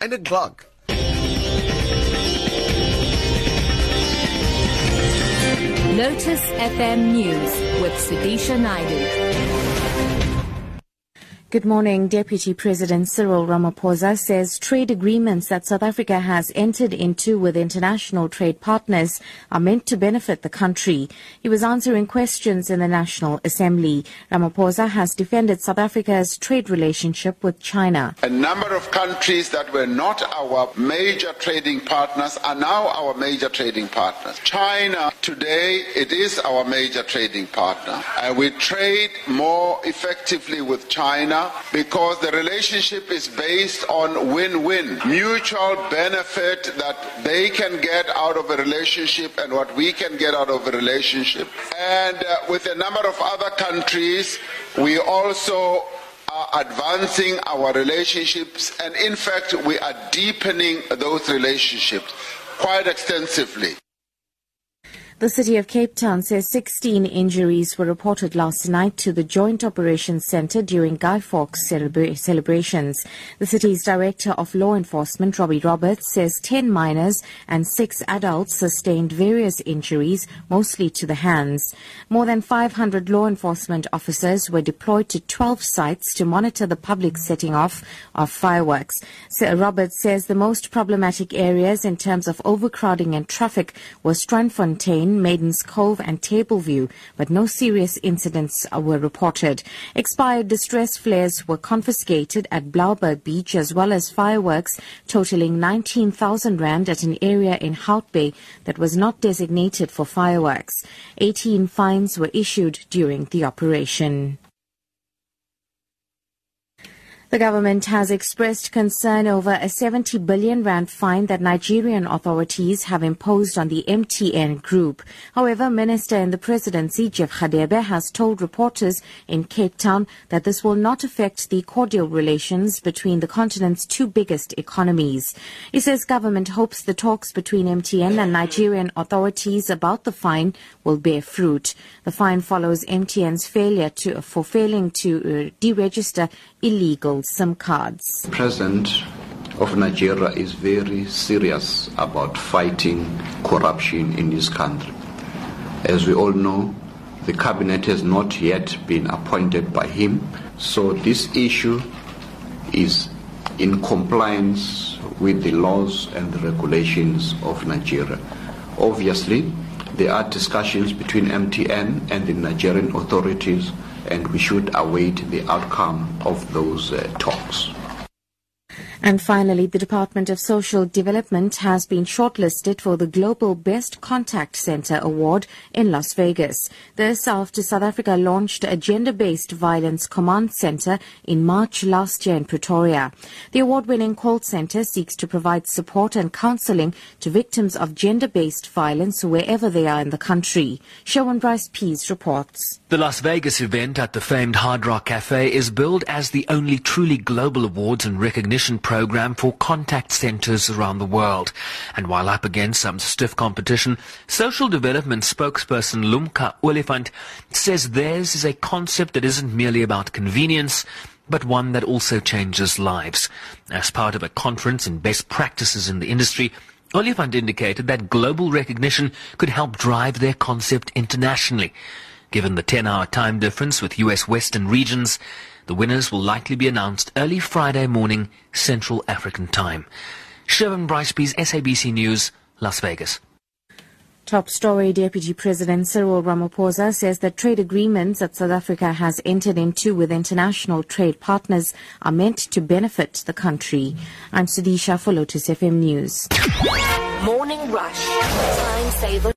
9 o'clock. Lotus FM News with Sudisha Naidu. Good morning. Deputy President Cyril Ramaphosa says trade agreements that South Africa has entered into with international trade partners are meant to benefit the country. He was answering questions in the National Assembly. Ramaphosa has defended South Africa's trade relationship with China. A number of countries that were not our major trading partners are now our major trading partners. China today it is our major trading partner and we trade more effectively with China because the relationship is based on win-win, mutual benefit that they can get out of a relationship and what we can get out of a relationship. And uh, with a number of other countries, we also are advancing our relationships and in fact we are deepening those relationships quite extensively. The city of Cape Town says 16 injuries were reported last night to the Joint Operations Centre during Guy Fawkes celebra- celebrations. The city's Director of Law Enforcement, Robbie Roberts, says 10 minors and 6 adults sustained various injuries, mostly to the hands. More than 500 law enforcement officers were deployed to 12 sites to monitor the public setting off of fireworks. Sir Roberts says the most problematic areas in terms of overcrowding and traffic were Strandfontein, Maidens Cove and Tableview, but no serious incidents were reported. Expired distress flares were confiscated at Blouberg Beach as well as fireworks totaling 19,000 rand at an area in Hout Bay that was not designated for fireworks. 18 fines were issued during the operation. The government has expressed concern over a 70 billion rand fine that Nigerian authorities have imposed on the MTN group. However, Minister in the presidency, Jeff Radebe, has told reporters in Cape Town that this will not affect the cordial relations between the continent's two biggest economies. He says government hopes the talks between MTN and Nigerian authorities about the fine will bear fruit. The fine follows MTN's failure to, for failing to uh, deregister illegal SIM cards. The President of Nigeria is very serious about fighting corruption in his country. As we all know, the cabinet has not yet been appointed by him, so this issue is in compliance with the laws and the regulations of Nigeria. Obviously, there are discussions between MTN and the Nigerian authorities and we should await the outcome of those uh, talks. And finally, the Department of Social Development has been shortlisted for the Global Best Contact Center Award in Las Vegas. This after South Africa launched a gender-based violence command center in March last year in Pretoria. The award-winning call center seeks to provide support and counseling to victims of gender-based violence wherever they are in the country. Sherwin Bryce Pease reports. The Las Vegas event at the famed Hard Rock Cafe is billed as the only truly global awards and recognition program for contact centers around the world. And while up against some stiff competition, social development spokesperson Lumka Oliphant says theirs is a concept that isn't merely about convenience, but one that also changes lives. As part of a conference in best practices in the industry, Oliphant indicated that global recognition could help drive their concept internationally. Given the 10-hour time difference with US Western regions, the winners will likely be announced early Friday morning Central African time. Sherwin Bryce-Pease SABC News, Las Vegas. Top story Deputy President Cyril Ramaphosa says that trade agreements that South Africa has entered into with international trade partners are meant to benefit the country. I'm Sudisha for Lotus FM News. Morning Rush. Time saver.